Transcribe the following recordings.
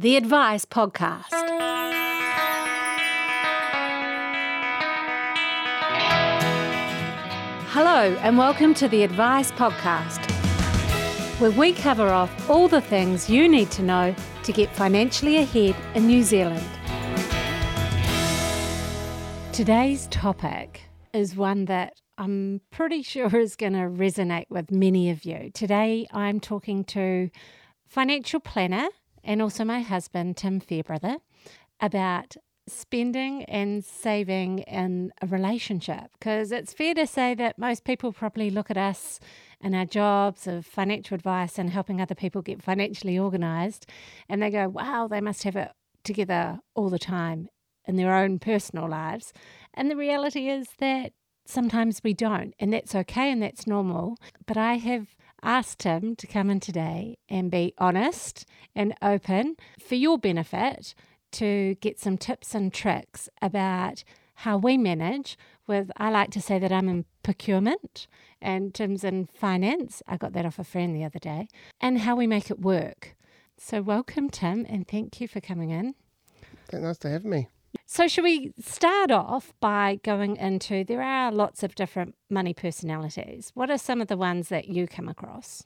the Advice Podcast. Hello, and welcome to the Advice Podcast, where we cover off all the things you need to know to get financially ahead in New Zealand. Today's topic is one that I'm pretty sure is going to resonate with many of you. Today, I'm talking to financial planner and also my husband, Tim Fairbrother, about spending and saving in a relationship. Because it's fair to say that most people probably look at us and our jobs of financial advice and helping other people get financially organized and they go, wow, they must have it together all the time in their own personal lives. And the reality is that sometimes we don't, and that's okay and that's normal. But I have asked him to come in today and be honest and open for your benefit to get some tips and tricks about how we manage with I like to say that I'm in procurement and Tim's in finance. I got that off a friend the other day. And how we make it work. So welcome Tim and thank you for coming in. Nice to have me. So, should we start off by going into there are lots of different money personalities. What are some of the ones that you come across?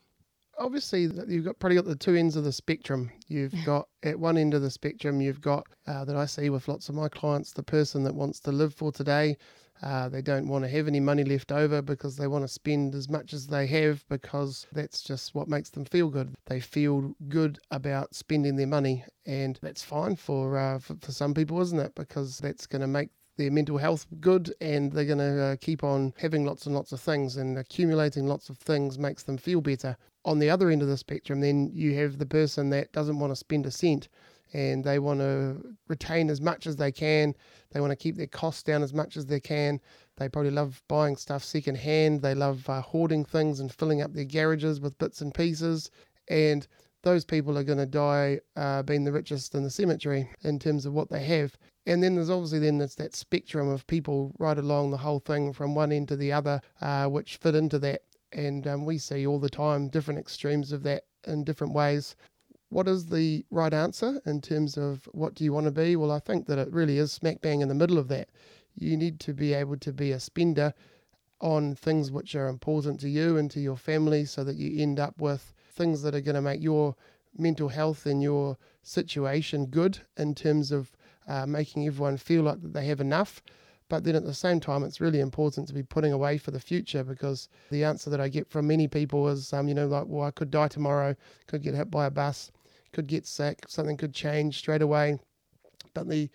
Obviously, you've got pretty got the two ends of the spectrum. You've got at one end of the spectrum, you've got uh, that I see with lots of my clients, the person that wants to live for today, uh, they don't want to have any money left over because they want to spend as much as they have because that's just what makes them feel good. They feel good about spending their money, and that's fine for uh, for, for some people, isn't it? Because that's going to make their mental health good and they're going to uh, keep on having lots and lots of things and accumulating lots of things makes them feel better. On the other end of the spectrum, then you have the person that doesn't want to spend a cent and they want to retain as much as they can. They want to keep their costs down as much as they can. They probably love buying stuff secondhand. They love uh, hoarding things and filling up their garages with bits and pieces. And those people are going to die uh, being the richest in the cemetery in terms of what they have. And then there's obviously then there's that spectrum of people right along the whole thing from one end to the other, uh, which fit into that. And um, we see all the time different extremes of that in different ways what is the right answer in terms of what do you want to be? Well, I think that it really is smack bang in the middle of that. You need to be able to be a spender on things which are important to you and to your family so that you end up with things that are going to make your mental health and your situation good in terms of uh, making everyone feel like they have enough. But then at the same time, it's really important to be putting away for the future because the answer that I get from many people is, um, you know, like, well, I could die tomorrow, could get hit by a bus could get sick, something could change straight away. But the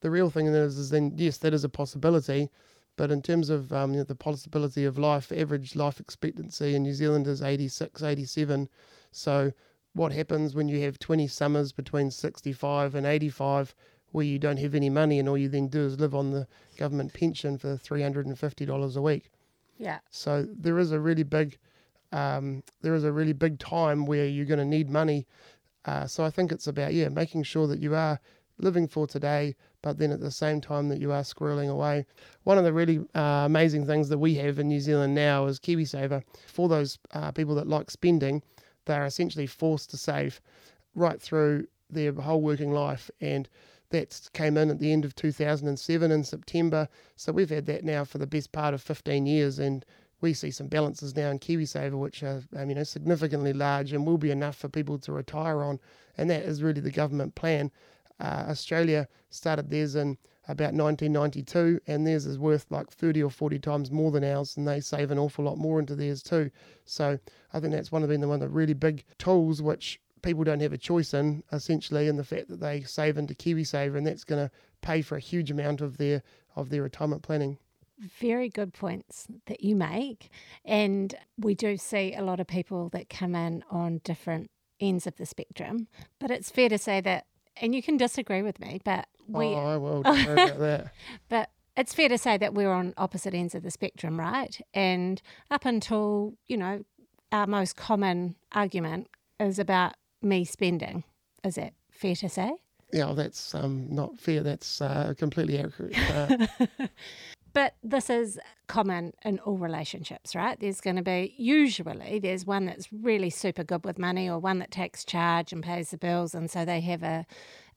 the real thing is, is then yes, that is a possibility. But in terms of um, you know, the possibility of life, average life expectancy in New Zealand is 86, 87. So what happens when you have 20 summers between 65 and 85 where you don't have any money and all you then do is live on the government pension for $350 a week? Yeah. So there is a really big um, there is a really big time where you're going to need money uh, so I think it's about yeah making sure that you are living for today, but then at the same time that you are squirreling away. One of the really uh, amazing things that we have in New Zealand now is KiwiSaver. For those uh, people that like spending, they are essentially forced to save right through their whole working life and that came in at the end of 2007 in September. So we've had that now for the best part of 15 years and we see some balances now in KiwiSaver, which are um, you know significantly large and will be enough for people to retire on, and that is really the government plan. Uh, Australia started theirs in about 1992, and theirs is worth like 30 or 40 times more than ours, and they save an awful lot more into theirs too. So I think that's one of been the one of the really big tools which people don't have a choice in, essentially, in the fact that they save into KiwiSaver, and that's going to pay for a huge amount of their of their retirement planning very good points that you make. And we do see a lot of people that come in on different ends of the spectrum. But it's fair to say that, and you can disagree with me, but we. Oh, I will. about that. But it's fair to say that we're on opposite ends of the spectrum, right? And up until, you know, our most common argument is about me spending. Is that fair to say? Yeah, that's um, not fair. That's uh, completely accurate. Uh, But this is common in all relationships, right? There's going to be usually there's one that's really super good with money or one that takes charge and pays the bills and so they have a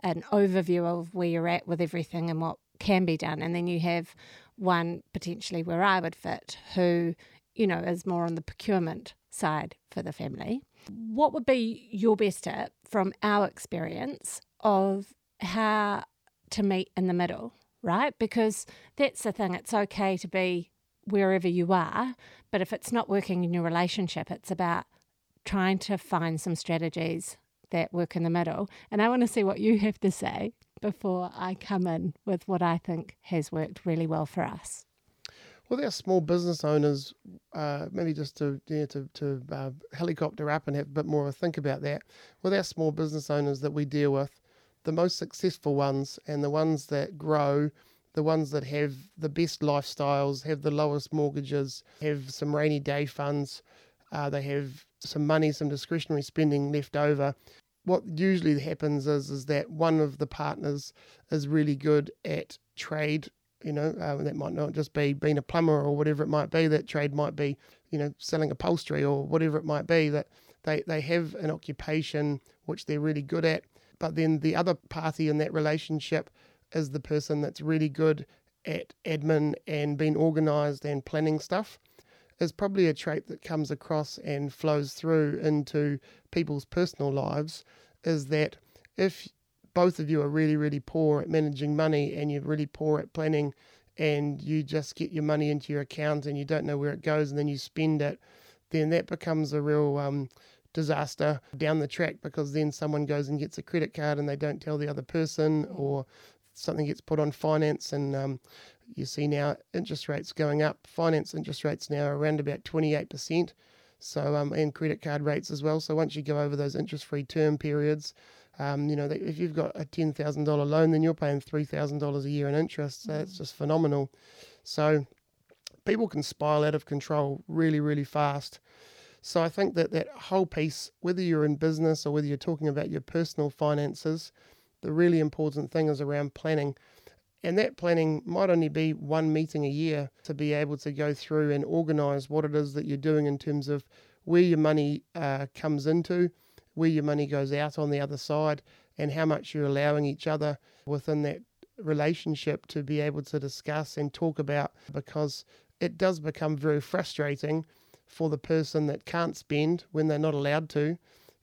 an overview of where you're at with everything and what can be done. And then you have one potentially where I would fit who, you know, is more on the procurement side for the family. What would be your best tip from our experience of how to meet in the middle, right? Because that's the thing, it's okay to be wherever you are, but if it's not working in your relationship, it's about trying to find some strategies that work in the middle. And I want to see what you have to say before I come in with what I think has worked really well for us. Well, our small business owners, uh, maybe just to yeah, to, to uh, helicopter up and have a bit more of a think about that. With our small business owners that we deal with, the most successful ones and the ones that grow, the ones that have the best lifestyles, have the lowest mortgages, have some rainy day funds, uh, they have some money, some discretionary spending left over. What usually happens is is that one of the partners is really good at trade. You know, uh, that might not just be being a plumber or whatever it might be. That trade might be, you know, selling upholstery or whatever it might be. That they they have an occupation which they're really good at. But then the other party in that relationship is the person that's really good at admin and being organized and planning stuff is probably a trait that comes across and flows through into people's personal lives is that if both of you are really, really poor at managing money and you're really poor at planning and you just get your money into your account and you don't know where it goes and then you spend it, then that becomes a real um, disaster down the track because then someone goes and gets a credit card and they don't tell the other person or something gets put on finance and um, you see now interest rates going up. Finance interest rates now are around about 28%. So, um, and credit card rates as well. So once you go over those interest-free term periods, um, you know, if you've got a ten thousand dollar loan, then you're paying three thousand dollars a year in interest. So it's just phenomenal. So people can spiral out of control really, really fast. So I think that that whole piece, whether you're in business or whether you're talking about your personal finances, the really important thing is around planning. And that planning might only be one meeting a year to be able to go through and organise what it is that you're doing in terms of where your money uh, comes into, where your money goes out on the other side, and how much you're allowing each other within that relationship to be able to discuss and talk about because it does become very frustrating for the person that can't spend when they're not allowed to.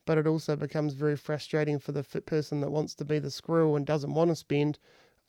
But it also becomes very frustrating for the person that wants to be the squirrel and doesn't want to spend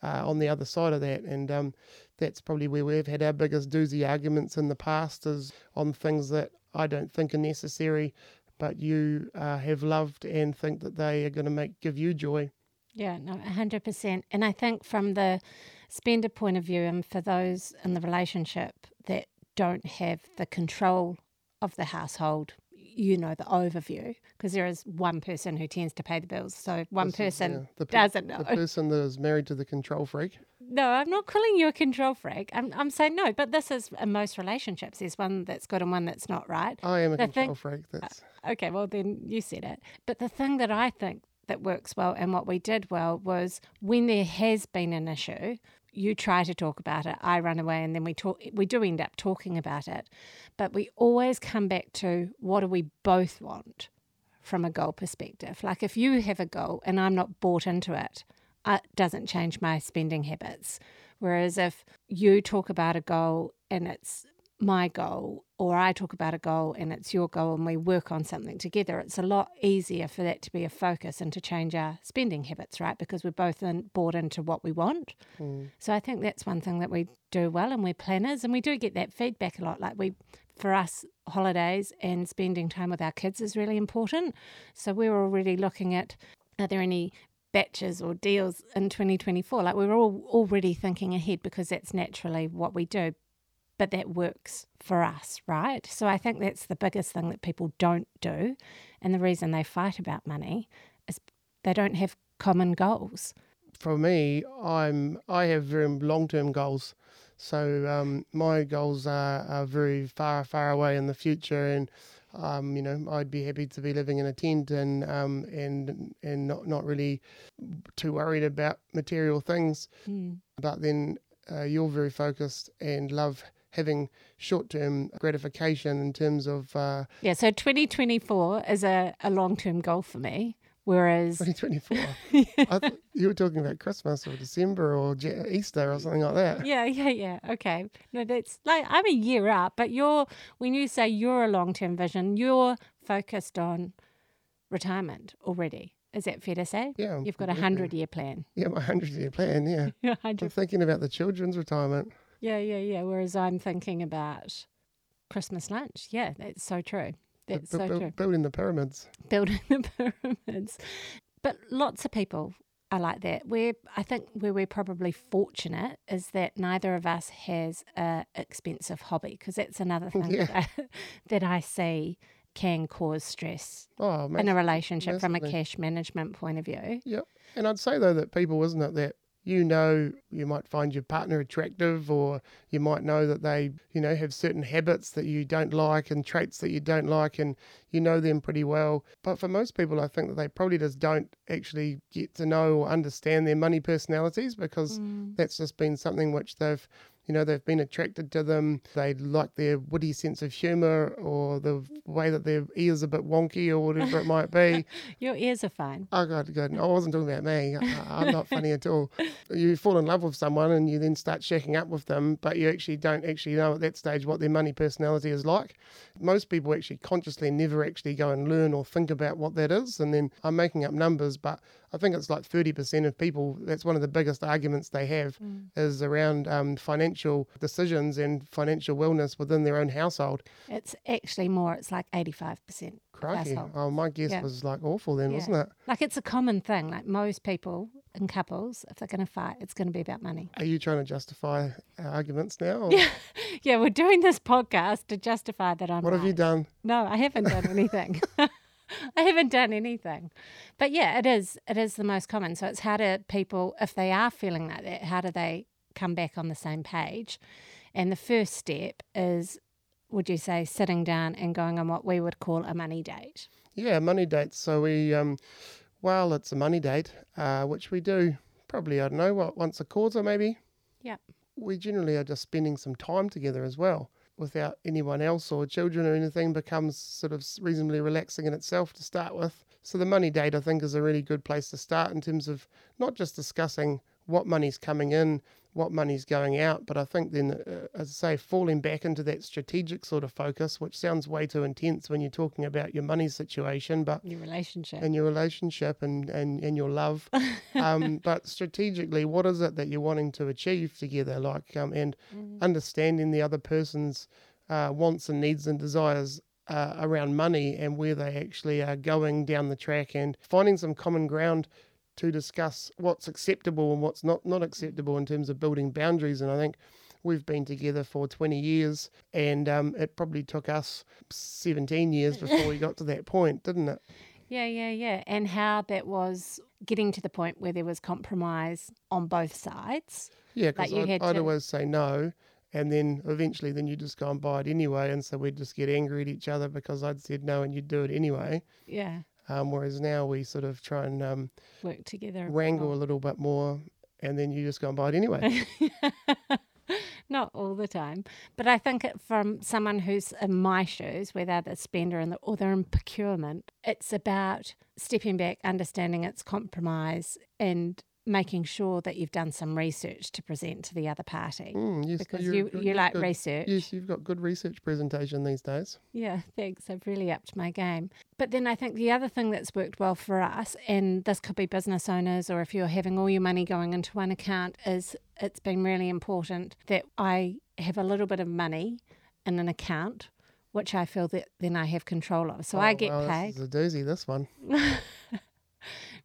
uh, on the other side of that. And um, that's probably where we've had our biggest doozy arguments in the past is on things that I don't think are necessary, but you uh, have loved and think that they are going to make give you joy. Yeah, no, hundred percent. And I think from the spender point of view, and for those in the relationship that don't have the control of the household you know the overview because there is one person who tends to pay the bills. So one this person is, yeah, the doesn't know. The person that is married to the control freak. No, I'm not calling you a control freak. I'm, I'm saying no, but this is in most relationships. There's one that's good and one that's not, right? I am a the control thing, freak. That's uh, okay. Well, then you said it. But the thing that I think that works well and what we did well was when there has been an issue, you try to talk about it, I run away, and then we talk. We do end up talking about it, but we always come back to what do we both want from a goal perspective. Like if you have a goal and I'm not bought into it, it doesn't change my spending habits. Whereas if you talk about a goal and it's my goal or I talk about a goal and it's your goal and we work on something together, it's a lot easier for that to be a focus and to change our spending habits, right? Because we're both in, bought into what we want. Mm. So I think that's one thing that we do well and we're planners and we do get that feedback a lot. Like we, for us, holidays and spending time with our kids is really important. So we're already looking at are there any baches or deals in 2024? Like we're all already thinking ahead because that's naturally what we do but that works for us, right? So I think that's the biggest thing that people don't do. And the reason they fight about money is they don't have common goals. For me, I'm I have very long term goals. So um, my goals are, are very far, far away in the future, and um, you know, I'd be happy to be living in a tent and um, and and not not really too worried about material things. Mm. But then uh, you're very focused and love having short term gratification in terms of uh, Yeah, so 2024 is a, a long term goal for me. Whereas 2024. I thought you were talking about Christmas or December or Easter or something like that. Yeah, yeah, yeah. Okay. No, that's like I'm a year up, but you're when you say you're a long term vision, you're focused on retirement already. Is that fair to say? Yeah, You've got a hundred year plan. Yeah, my 100 year plan. Yeah. Yeah, I'm thinking about the children's retirement. Yeah, yeah, yeah. Whereas I'm thinking about Christmas lunch. Yeah, that's so true. That's so true. Building the pyramids. Building the pyramids. But lots of people are like that. We're I think where we're probably fortunate is that neither of us has a expensive hobby because that's another thing Yeah. that, I, that I see can cause stress Oh, in a relationship from a cash management point of view. Yep. And I'd say though that people, isn't it, that you know you might find your partner attractive or you might know that they, you know, have certain habits that you don't like and traits that you don't like and you know them pretty well. But for most people I think that they probably just don't actually get to know or understand their money personalities because mm. that's just been something which they've you know they've been attracted to them they like their witty sense of humor or the way that their ears are a bit wonky or whatever it might be Your ears are fine. Oh, God, good. No, I wasn't talking about me. I, I'm not funny at all. You fall in love with someone and you then start shacking up with them, but you actually don't actually know at that stage what their money personality is like. Most people actually consciously never actually go and learn or think about what that is. And then I'm making up numbers, but I think it's like 30% of people, that's one of the biggest arguments they have is around um, financial decisions and financial wellness within their own household. It's actually more. It's like eighty-five percent. Crikey. Household. Oh, my guess Yeah. was like awful then, Yeah. wasn't it? Like it's a common thing. Like most people in couples, if they're going to fight, it's going to be about money. Are you trying to justify arguments now? or- Yeah, yeah. We're doing this podcast to justify that I'm. What have you done? No, I haven't done anything. I haven't done anything. But yeah, it is. It is the most common. So it's how do people, if they are feeling like that, how do they come back on the same page? And the first step is, would you say, sitting down and going on what we would call a money date? Yeah, money dates. So we, um, well, it's a money date, uh, which we do probably, I don't know, what, once a quarter maybe. Yep. We generally are just spending some time together as well without anyone else or children or anything becomes sort of reasonably relaxing in itself to start with. So the money date, I think, is a really good place to start in terms of not just discussing what money's coming in, what money's going out, but I think then, uh, as I say, falling back into that strategic sort of focus, which sounds way too intense when you're talking about your money situation, but Your relationship. and your relationship and, and, and your love. um, but strategically, what is it that you're wanting to achieve together? Like, um, and understanding the other person's uh, wants and needs and desires uh, around money and where they actually are going down the track and finding some common ground to discuss what's acceptable and what's not, not acceptable in terms of building boundaries. And I think we've been together for 20 years and um, it probably took us 17 years before we got to that point, didn't it? Yeah, yeah, yeah. And how that was getting to the point where there was compromise on both sides. Yeah, because you I'd, I'd to- always say no, and then eventually, then you just go and buy it anyway, and so we'd just get angry at each other because I'd said no and you'd do it anyway. Yeah. Um, whereas now we sort of try and um, Work together. wrangle a little bit more, and then you just go and buy it anyway. Not all the time. But I think it, from someone who's in my shoes, where they're the spender and the, or they're in procurement, it's about stepping back, understanding its compromise, and making sure that you've done some research to present to the other party. Mm, yes, because you, you like good. research. Yes, you've got good research presentation these days. Yeah, thanks. I've really upped my game. But then I think the other thing that's worked well for us, and this could be business owners or if you're having all your money going into one account, is it's been really important that I have a little bit of money in an account, which I feel that then I have control of. So I Oh, get well, paid. This is a doozy, this one.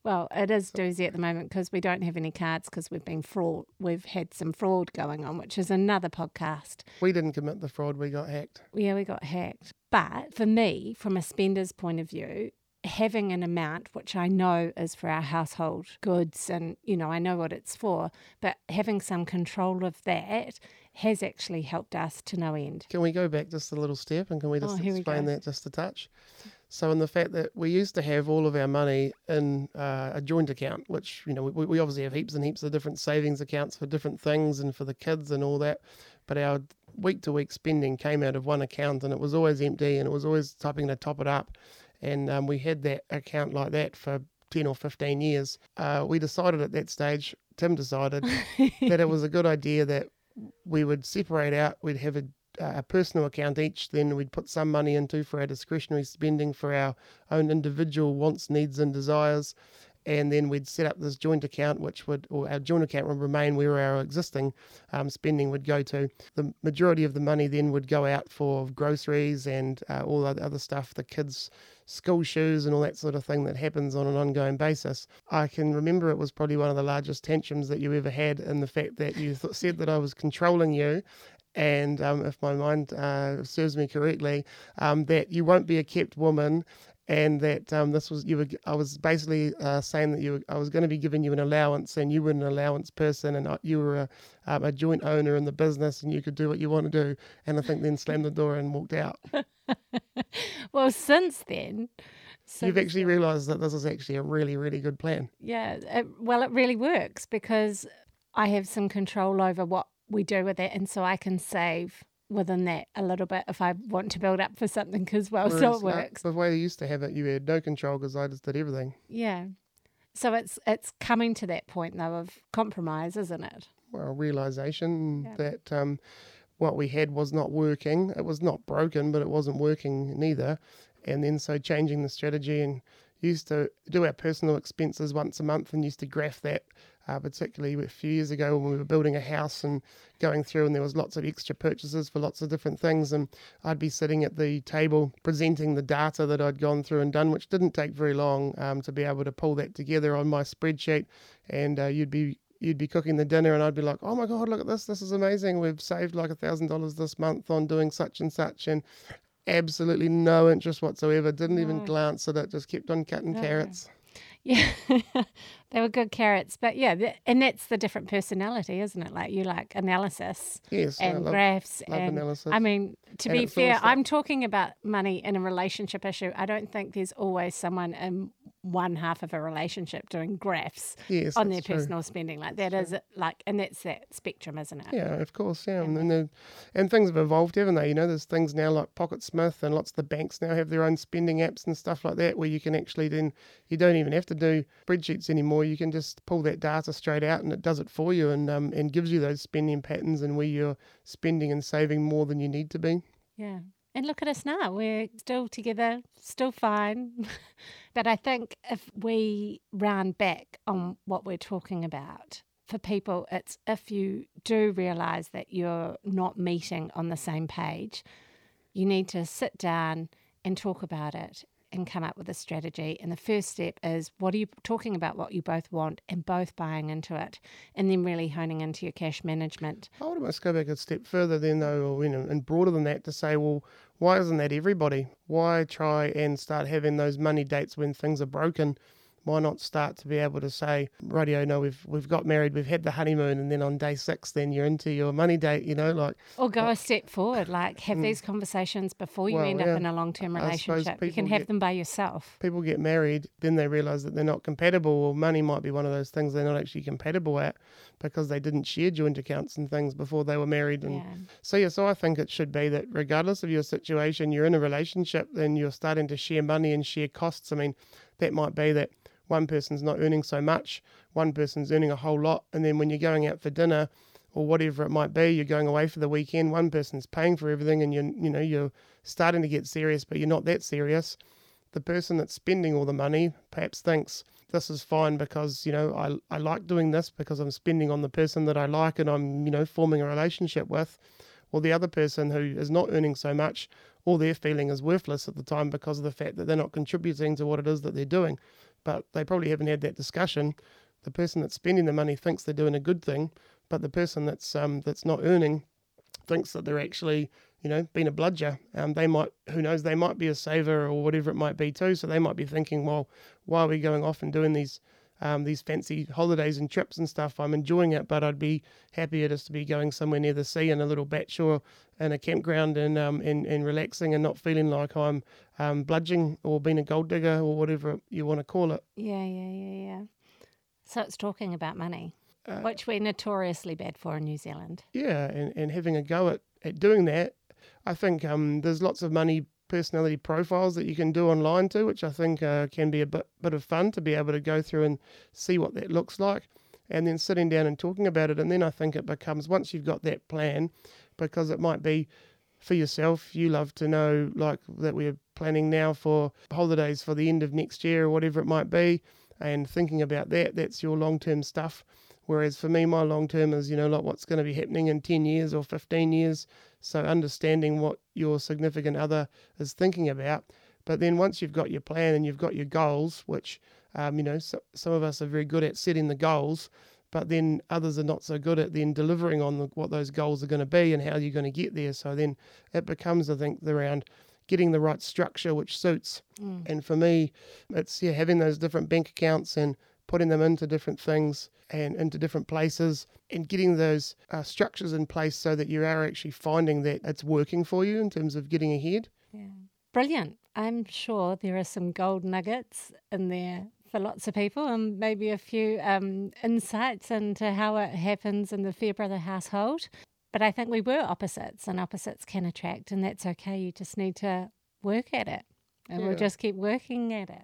Well, it is doozy at the moment because we don't have any cards because we've been fraud. We've had some fraud going on, which is another podcast. We didn't commit the fraud, we got hacked. Yeah, we got hacked. But for me, from a spender's point of view, having an amount which I know is for our household goods and, you know, I know what it's for, but having some control of that has actually helped us to no end. Can we go back just a little step and can we Oh, just we explain go. that just a touch? So, in the fact that we used to have all of our money in uh, a joint account, which, you know, we, we obviously have heaps and heaps of different savings accounts for different things and for the kids and all that. But our week to week spending came out of one account and it was always empty and it was always typing to top it up. And um, we had that account like that for 10 or 15 years. Uh, we decided at that stage, Tim decided, that it was a good idea that we would separate out, we'd have a a personal account each, then we'd put some money into for our discretionary spending for our own individual wants, needs, and desires. And then we'd set up this joint account, which would, or our joint account would remain where our existing um, spending would go to. The majority of the money then would go out for groceries and uh, all the other stuff, the kids' school shoes and all that sort of thing that happens on an ongoing basis. I can remember it was probably one of the largest tantrums that you ever had in the fact that you th- said that I was controlling you and um, if my mind uh, serves me correctly, um, that you won't be a kept woman, and that um, this was you were. I was basically uh, saying that you were, I was going to be giving you an allowance, and you were an allowance person, and you were a, um, a joint owner in the business, and you could do what you want to do. And I think then slammed the door and walked out. well, since then. Since You've actually realised that this is actually a really, really good plan. Yeah, it, well, it really works because I have some control over what we do with it. And so I can save within that a little bit if I want to build up for something as well. Whereas so it works. the way they used to have it, you had no control because I just did everything. Yeah. So it's it's coming to that point though of compromise, isn't it? Well, realization yeah. that um, what we had was not working. It was not broken, but it wasn't working neither. And then so changing the strategy and used to do our personal expenses once a month and used to graph that uh, particularly a few years ago when we were building a house and going through, and there was lots of extra purchases for lots of different things. And I'd be sitting at the table presenting the data that I'd gone through and done, which didn't take very long um, to be able to pull that together on my spreadsheet. And uh, you'd be you'd be cooking the dinner and I'd be like, oh my God, look at this. This is amazing. We've saved like a thousand dollars this month on doing such and such. And absolutely no interest whatsoever. Didn't no. even glance at it. Just kept on cutting no. carrots. Yeah, they were good carrots, but yeah, th- and that's the different personality, isn't it? Like you like analysis, yes, and love, graphs, love and analysis. I mean, to and be fair, I'm talking about money in a relationship issue. I don't think there's always someone in one half of a relationship doing graphs yes, on their true. personal spending. Like that is like, and that's that spectrum, isn't it? Yeah, of course. Yeah, and and, and things have evolved, haven't they? You know, there's things now like PocketSmith, and lots of the banks now have their own spending apps and stuff like that, where you can actually then you don't even have to do spreadsheets anymore. You can just pull that data straight out, and it does it for you, and um, and gives you those spending patterns and where you're spending and saving more than you need to be. Yeah. And look at us now. We're still together, still fine. but I think if we round back on what we're talking about, for people, it's if you do realize that you're not meeting on the same page, you need to sit down and talk about it and come up with a strategy. And the first step is what are you talking about what you both want and both buying into it and then really honing into your cash management. I would almost go back a step further then though, or, you know, and broader than that to say, well, why isn't that everybody? Why try and start having those money dates when things are broken? Why not start to be able to say, radio, no, we've we've got married, we've had the honeymoon, and then on day six, then you're into your money date, you know, like. Or go like, a step forward, like have mm, these conversations before you well, end yeah, up in a long term relationship. You can have get, them by yourself. People get married, then they realise that they're not compatible, or money might be one of those things they're not actually compatible at because they didn't share joint accounts and things before they were married. And yeah. so, yeah, so I think it should be that regardless of your situation, you're in a relationship, then you're starting to share money and share costs. I mean, that might be that one person's not earning so much, one person's earning a whole lot, and then when you're going out for dinner or whatever it might be, you're going away for the weekend, one person's paying for everything and you you know, you're starting to get serious but you're not that serious. The person that's spending all the money perhaps thinks this is fine because, you know, I I like doing this because I'm spending on the person that I like and I'm, you know, forming a relationship with. Or the other person who is not earning so much, all they're feeling is worthless at the time because of the fact that they're not contributing to what it is that they're doing but they probably haven't had that discussion. The person that's spending the money thinks they're doing a good thing, but the person that's um, that's not earning thinks that they're actually, you know, being a bludger. Um, they might, who knows, they might be a saver or whatever it might be too. So they might be thinking, well, why are we going off and doing these um, these fancy holidays and trips and stuff. I'm enjoying it, but I'd be happier just to be going somewhere near the sea in a little bach or in a campground and um and, and relaxing and not feeling like I'm um bludging or being a gold digger or whatever you want to call it. Yeah, yeah, yeah, yeah. So it's talking about money, Uh, which we're notoriously bad for in New Zealand. Yeah, and, and having a go at, at doing that. I think um, there's lots of money personality profiles that you can do online too, which I think uh, can be a bit, bit of fun to be able to go through and see what that looks like. And then sitting down and talking about it. And then I think it becomes, once you've got that plan, because it might be for yourself, you love to know like that we're planning now for holidays for the end of next year or whatever it might be. And thinking about that, that's your long term stuff. Whereas for me, my long term is, you know, like what's going to be happening in 10 years or 15 years. So understanding what your significant other is thinking about. But then once you've got your plan and you've got your goals, which, um, you know, so, some of us are very good at setting the goals, but then others are not so good at then delivering on the, what those goals are going to be and how you're going to get there. So then it becomes, I think, around getting the right structure which suits. Mm. And for me, it's yeah, having those different bank accounts and putting them into different things and into different places and getting those uh, structures in place so that you are actually finding that it's working for you in terms of getting ahead. Yeah. Brilliant. I'm sure there are some gold nuggets in there for lots of people and maybe a few um, insights into how it happens in the Fairbrother household. But I think we were opposites and opposites can attract, and that's okay. You just need to work at it and we'll just keep working at it.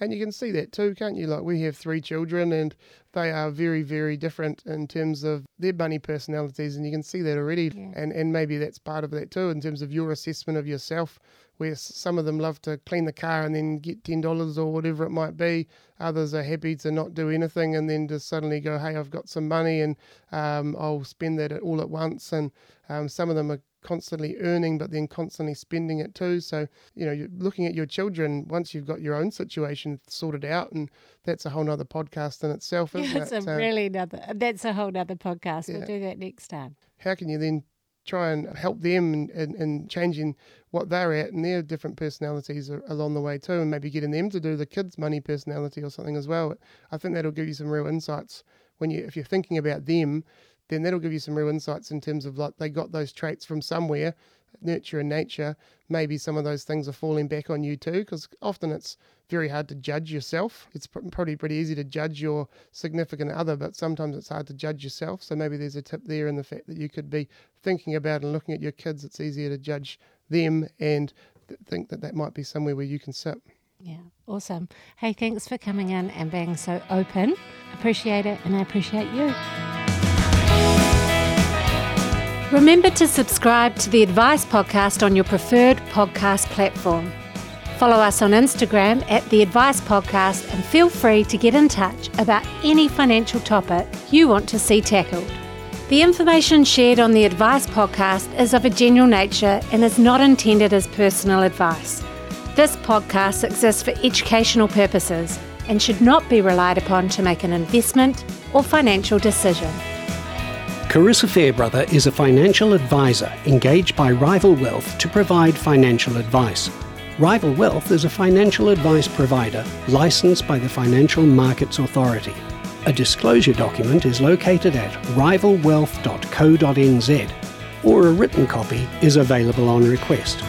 And you can see that too, can't you? Like we have three children and they are very, very different in terms of their bunny personalities and you can see that already. Yeah. And and maybe that's part of that too in terms of your assessment of yourself. Where some of them love to clean the car and then get ten dollars or whatever it might be. Others are happy to not do anything and then just suddenly go, Hey, I've got some money and um, I'll spend that all at once and um, some of them are constantly earning but then constantly spending it too. So you know, you're looking at your children once you've got your own situation sorted out, and that's a whole nother podcast in itself, isn't That's a it? Uh, really another, that's a whole nother podcast. We'll do that next time. how can you then try and help them and, in, in changing what they're at and their different personalities a- along the way too, and maybe getting them to do the kids' money personality or something as well. I think that'll give you some real insights when you if you're thinking about them. Then that'll give you some real insights in terms of like they got those traits from somewhere, nurture and nature. Maybe some of those things are falling back on you too, because often it's very hard to judge yourself. It's pr- probably pretty easy to judge your significant other, but sometimes it's hard to judge yourself. So maybe there's a tip there in the fact that you could be thinking about and looking at your kids. It's easier to judge them and th- think that that might be somewhere where you can sit. Yeah, awesome. Hey, thanks for coming in and being so open. Appreciate it, and I appreciate you. Remember to subscribe to the Advice Podcast on your preferred podcast platform. Follow us on Instagram at The Advice Podcast and feel free to get in touch about any financial topic you want to see tackled. The information shared on the Advice Podcast is of a general nature and is not intended as personal advice. This podcast exists for educational purposes and should not be relied upon to make an investment or financial decision. Carissa Fairbrother is a financial advisor engaged by Rival Wealth to provide financial advice. Rival Wealth is a financial advice provider licensed by the Financial Markets Authority. A disclosure document is located at rivalwealth.co.nz or a written copy is available on request.